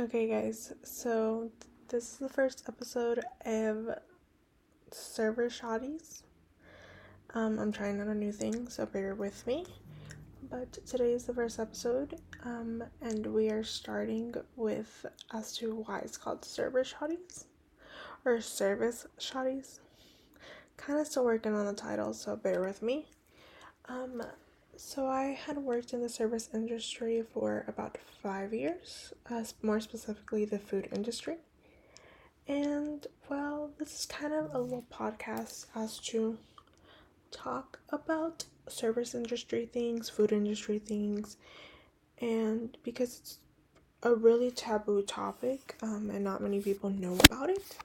Okay, guys, so this is the first episode of Server Shawties. Um, I'm trying out a new thing, so bear with me. But today is the first episode, um, and we are starting with as to why it's called Server Shawties or Service Shawties. Kind of still working on the title, so bear with me. Um, so I had worked in the service industry for about five years, uh, more specifically the food industry. And well, this is kind of a little podcast as to talk about service industry things, food industry things, and because it's a really taboo topic um, and not many people know about it.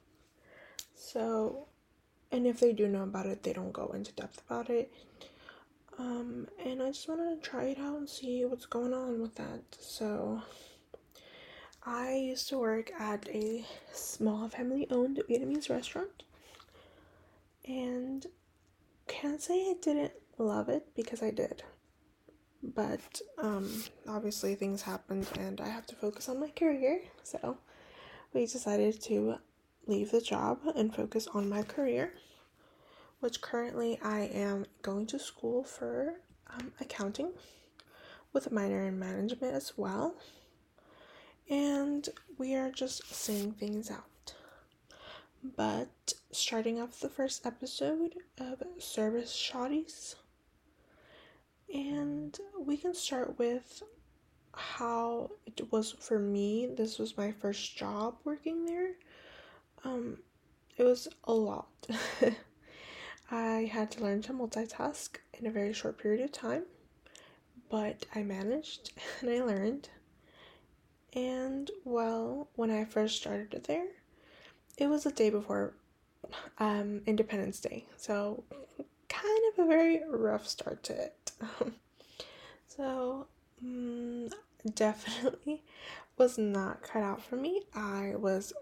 So, and if they do know about it, they don't go into depth about it um, and I just wanted to try it out and see what's going on with that. So, I used to work at a small family owned Vietnamese restaurant, and can't say I didn't love it because I did. But um, obviously, things happened, and I have to focus on my career. So, we decided to leave the job and focus on my career which currently I am going to school for um, accounting with a minor in management as well. And we are just seeing things out. But starting off the first episode of Service Shawties, and we can start with how it was for me. This was my first job working there. Um, it was a lot. I had to learn to multitask in a very short period of time, but I managed and I learned. And well, when I first started there, it was the day before um, Independence Day, so kind of a very rough start to it. so, um, definitely was not cut out for me. I was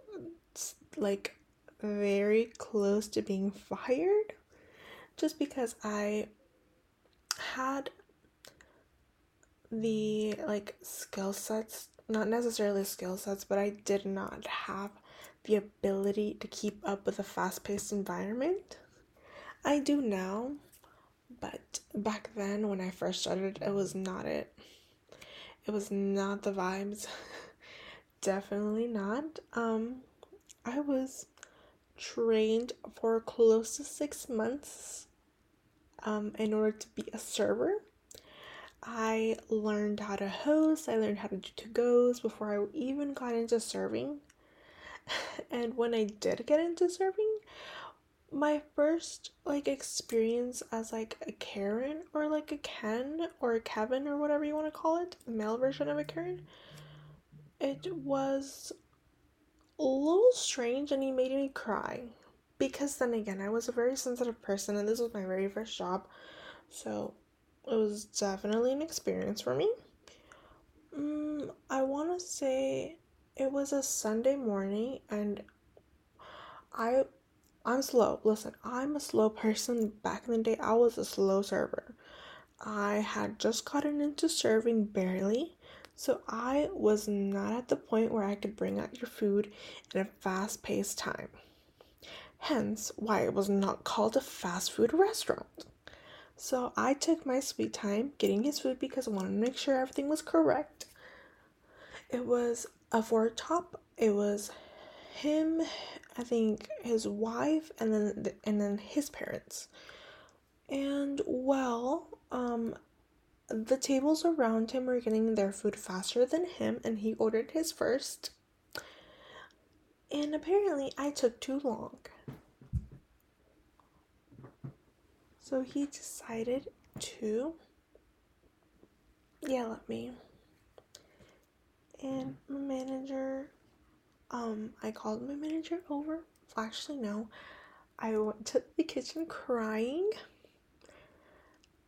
like very close to being fired just because I had the like skill sets, not necessarily skill sets, but I did not have the ability to keep up with a fast paced environment. I do now, but back then when I first started, it was not it. It was not the vibes. Definitely not. Um, I was trained for close to six months um, in order to be a server. I learned how to host, I learned how to do to goes before I even got into serving. and when I did get into serving, my first like experience as like a Karen or like a Ken or a Kevin or whatever you want to call it, male version of a Karen, it was a little strange and he made me cry because then again I was a very sensitive person and this was my very first job so it was definitely an experience for me. Um, I want to say it was a Sunday morning and I I'm slow. Listen I'm a slow person. Back in the day I was a slow server. I had just gotten into serving barely so I was not at the point where I could bring out your food in a fast paced time. Hence, why it was not called a fast food restaurant. So I took my sweet time getting his food because I wanted to make sure everything was correct. It was a four top. It was him, I think his wife, and then and then his parents. And well, um, the tables around him were getting their food faster than him, and he ordered his first. And apparently, I took too long. So he decided to yell at me. And my manager, um, I called my manager over. Actually, no, I went to the kitchen crying.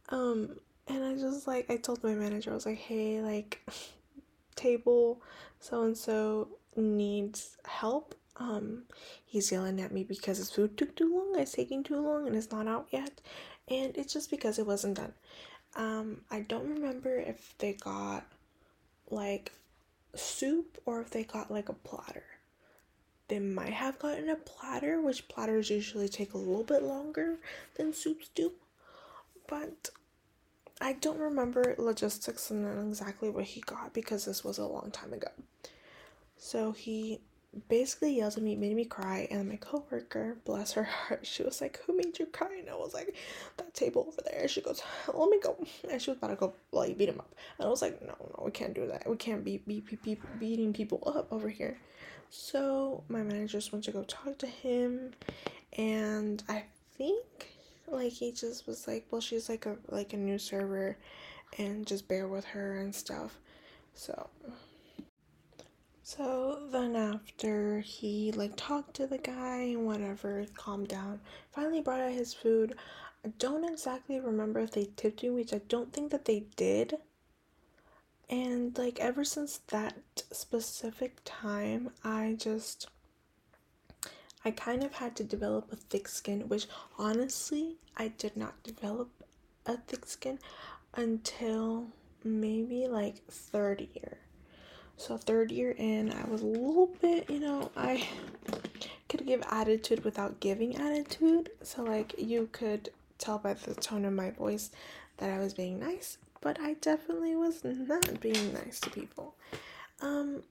Um, and I just like I told my manager I was like, "Hey, like table so and so needs help. Um he's yelling at me because his food took too long. It's taking too long and it's not out yet. And it's just because it wasn't done. Um I don't remember if they got like soup or if they got like a platter. They might have gotten a platter, which platters usually take a little bit longer than soups do. But I don't remember logistics and exactly what he got because this was a long time ago. So he basically yelled at me, made me cry, and my coworker, bless her heart, she was like, "Who made you cry?" And I was like, "That table over there." She goes, "Let me go," and she was about to go like beat him up, and I was like, "No, no, we can't do that. We can't be, be, be, be beating people up over here." So my manager just went to go talk to him, and I think like he just was like, "Well, she's like a like a new server, and just bear with her and stuff." So so then after he like talked to the guy and whatever, calmed down, finally brought out his food. I don't exactly remember if they tipped me, which I don't think that they did. And like ever since that specific time, I just I kind of had to develop a thick skin, which honestly, I did not develop a thick skin until maybe like third year so third year in, I was a little bit, you know, I could give attitude without giving attitude. So like you could tell by the tone of my voice that I was being nice, but I definitely was not being nice to people. Um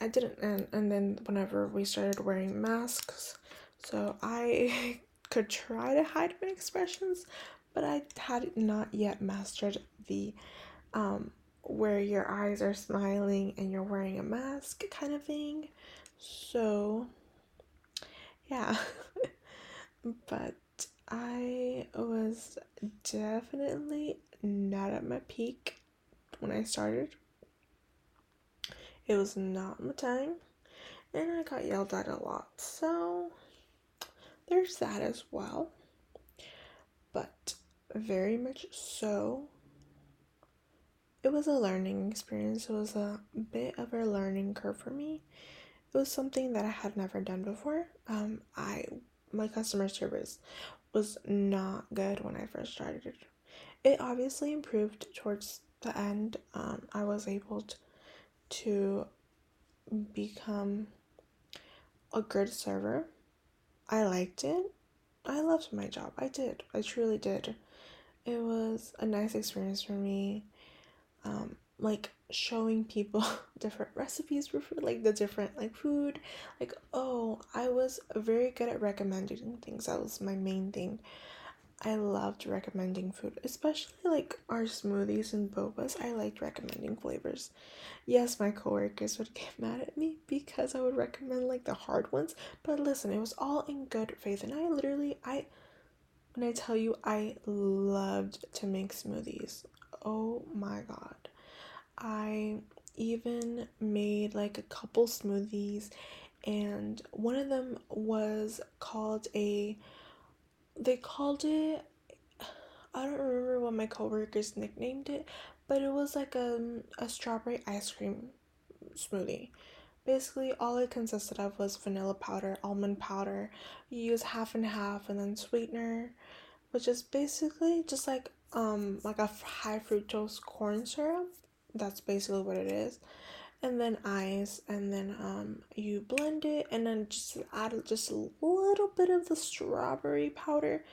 I didn't and and then whenever we started wearing masks, so I could try to hide my expressions, but I had not yet mastered the um where your eyes are smiling and you're wearing a mask kind of thing. So, yeah. but I was definitely not at my peak when I started. It was not my time, and I got yelled at a lot. So, there's that as well. But very much so, it was a learning experience. It was a bit of a learning curve for me. It was something that I had never done before. Um, I my customer service was not good when I first started. It obviously improved towards the end. Um, I was able to, to become a good server. I liked it. I loved my job. I did. I truly did. It was a nice experience for me um, like showing people different recipes for food, like the different like food. Like, oh, I was very good at recommending things. That was my main thing. I loved recommending food, especially like our smoothies and bobas. I liked recommending flavors. Yes, my coworkers would get mad at me because I would recommend like the hard ones, but listen, it was all in good faith, and I literally I when I tell you I loved to make smoothies oh my god. I even made like a couple smoothies and one of them was called a they called it I don't remember what my coworkers nicknamed it, but it was like a, a strawberry ice cream smoothie. Basically, all it consisted of was vanilla powder, almond powder. You use half and half, and then sweetener, which is basically just like um like a high fructose corn syrup. That's basically what it is. And then ice, and then um you blend it, and then just add just a little bit of the strawberry powder,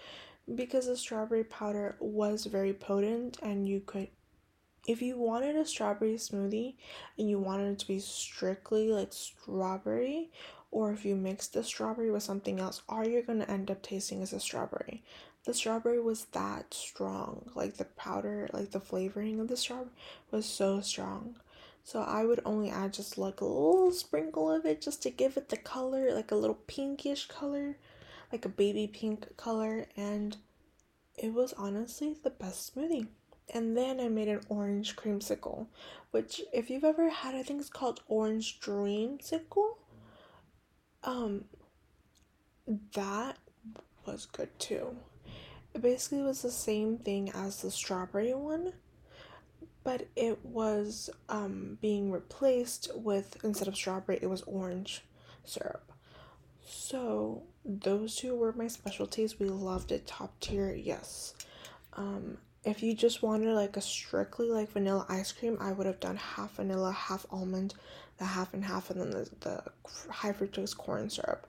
because the strawberry powder was very potent, and you could if you wanted a strawberry smoothie and you wanted it to be strictly like strawberry or if you mix the strawberry with something else all you're going to end up tasting is a strawberry the strawberry was that strong. Like the powder, like the flavoring of the strawberry was so strong. So I would only add just like a little sprinkle of it just to give it the color, like a little pinkish color, like a baby pink color, and it was honestly the best smoothie. And then I made an orange creamsicle, which if you've ever had, I think it's called orange dreamsicle. Um, that was good too. It basically was the same thing as the strawberry one, but it was um, being replaced with, instead of strawberry, it was orange syrup. So those two were my specialties. We loved it top tier, yes. Um, if you just wanted like a strictly like vanilla ice cream, I would have done half vanilla, half almond. the half and half, and then the, the high fructose corn syrup.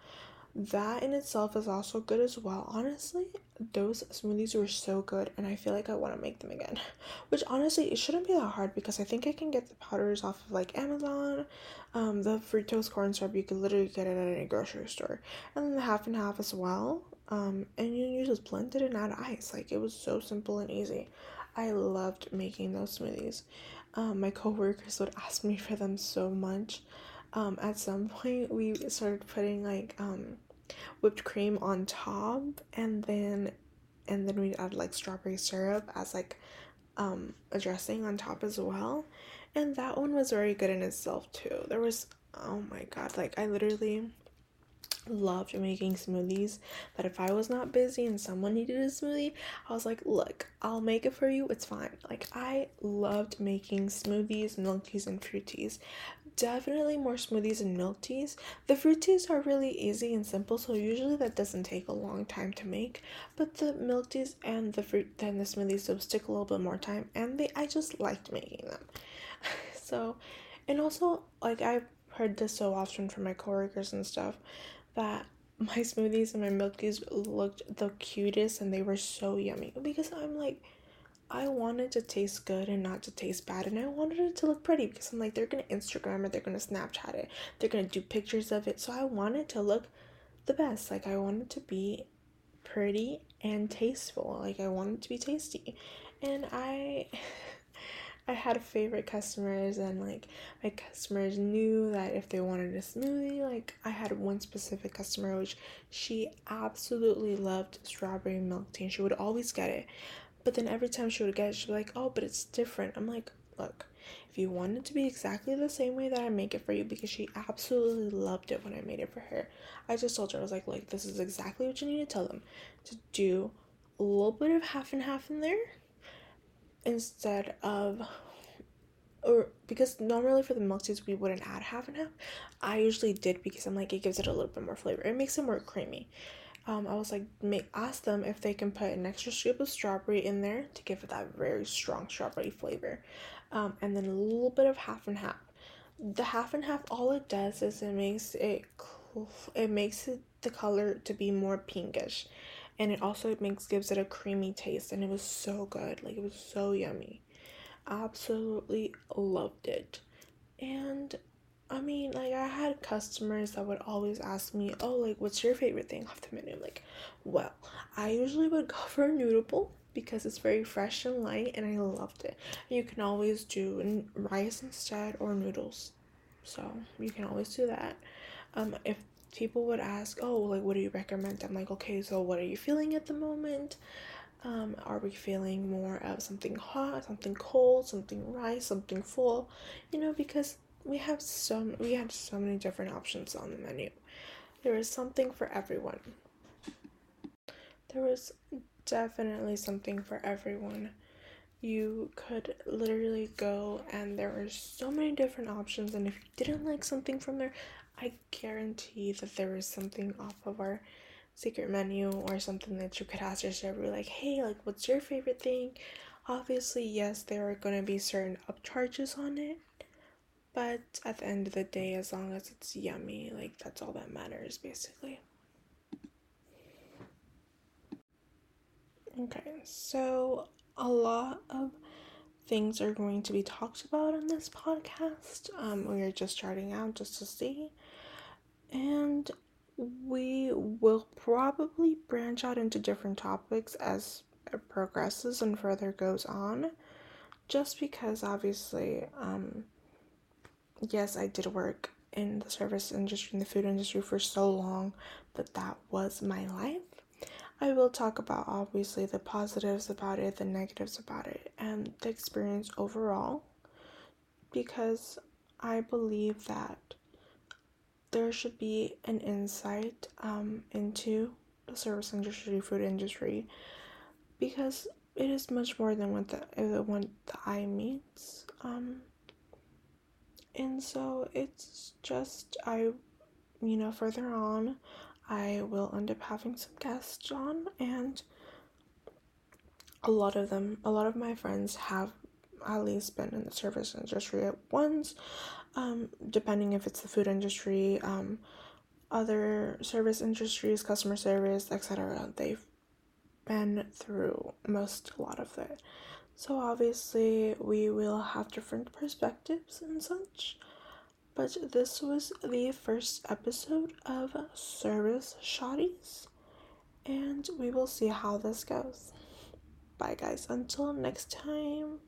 That in itself is also good as well. Honestly, those smoothies were so good, and I feel like I want to make them again. Which honestly, it shouldn't be that hard because I think I can get the powders off of like Amazon. Um, the fructose corn syrup you could literally get it at any grocery store, and then the half and half as well. Um, and you, you just blend it and add ice. Like it was so simple and easy. I loved making those smoothies. Um, my coworkers would ask me for them so much. Um, at some point, we started putting like um whipped cream on top and then and then we add like strawberry syrup as like um a dressing on top as well and that one was very good in itself too there was oh my god like i literally loved making smoothies that if I was not busy and someone needed a smoothie, I was like, look, I'll make it for you. It's fine. Like I loved making smoothies, milk teas, and fruit teas. Definitely more smoothies and milk teas. The fruit teas are really easy and simple, so usually that doesn't take a long time to make. But the milk teas and the fruit and the smoothies will take a little bit more time and they I just liked making them. so and also like I've heard this so often from my coworkers and stuff that my smoothies and my milk teas looked the cutest and they were so yummy because I'm like I wanted to taste good and not to taste bad and I wanted it to look pretty because I'm like they're gonna Instagram it, they're gonna Snapchat it, they're gonna do pictures of it. So I wanted to look the best. Like I wanted to be pretty and tasteful. Like I wanted to be tasty. And I I had favorite customers and like my customers knew that if they wanted a smoothie, like I had one specific customer which she absolutely loved strawberry milk tea and she would always get it. But then every time she would get it, she'd be like, Oh, but it's different. I'm like, look, if you want it to be exactly the same way that I make it for you, because she absolutely loved it when I made it for her. I just told her, I was like, like, this is exactly what you need to tell them. To do a little bit of half and half in there instead of or because normally for the milk teas we wouldn't add half and half i usually did because i'm like it gives it a little bit more flavor it makes it more creamy um, i was like ask them if they can put an extra scoop of strawberry in there to give it that very strong strawberry flavor. Um, and then a little bit of half and half. The half and half all it does is it makes it it makes it the color to be more pinkish. And it also makes gives it a creamy taste and it was so good. Like it was so yummy. Absolutely loved it. And i mean like i had customers that would always ask me oh like what's your favorite thing off the menu like well i usually would go for a noodle bowl because it's very fresh and light and i loved it you can always do rice instead or noodles so you can always do that um if people would ask, "Oh, like what do you recommend?" I'm like, "Okay, so what are you feeling at the moment? Um, are we feeling more of something hot, something cold, something rice, something full? You know, because we have so we had so many different options on the menu. There is something for everyone. There was definitely something for everyone. You could literally go and there were so many different options and if you didn't like something from there, I guarantee that there was something off of our secret menu or something that you could ask your server, like, hey, like, what's your favorite thing? Obviously, yes, there are going to be certain upcharges on it, but at the end of the day, as long as it's yummy, like, that's all that matters, basically. Okay, so a lot of things are going to be talked about in this podcast. Um, we are just starting out just to see. And we will probably branch out into different topics as it progresses and further goes on. Just because, obviously, um, yes, I did work in the service industry, in the food industry for so long that that was my life. I will talk about obviously the positives about it, the negatives about it, and the experience overall because I believe that there should be an insight um, into the service industry, food industry, because it is much more than what the, what the eye meets. Um, and so it's just, I, you know, further on, I will end up having some guests on, and a lot of them, a lot of my friends have at least been in the service industry at once. um, depending if it's the food industry, um, other service industries, customer service, etc. They've been through most a lot of it. So obviously we will have different perspectives and such. But this was the first episode of Service Shawties, and we will see how this goes. Bye, guys. Until next time.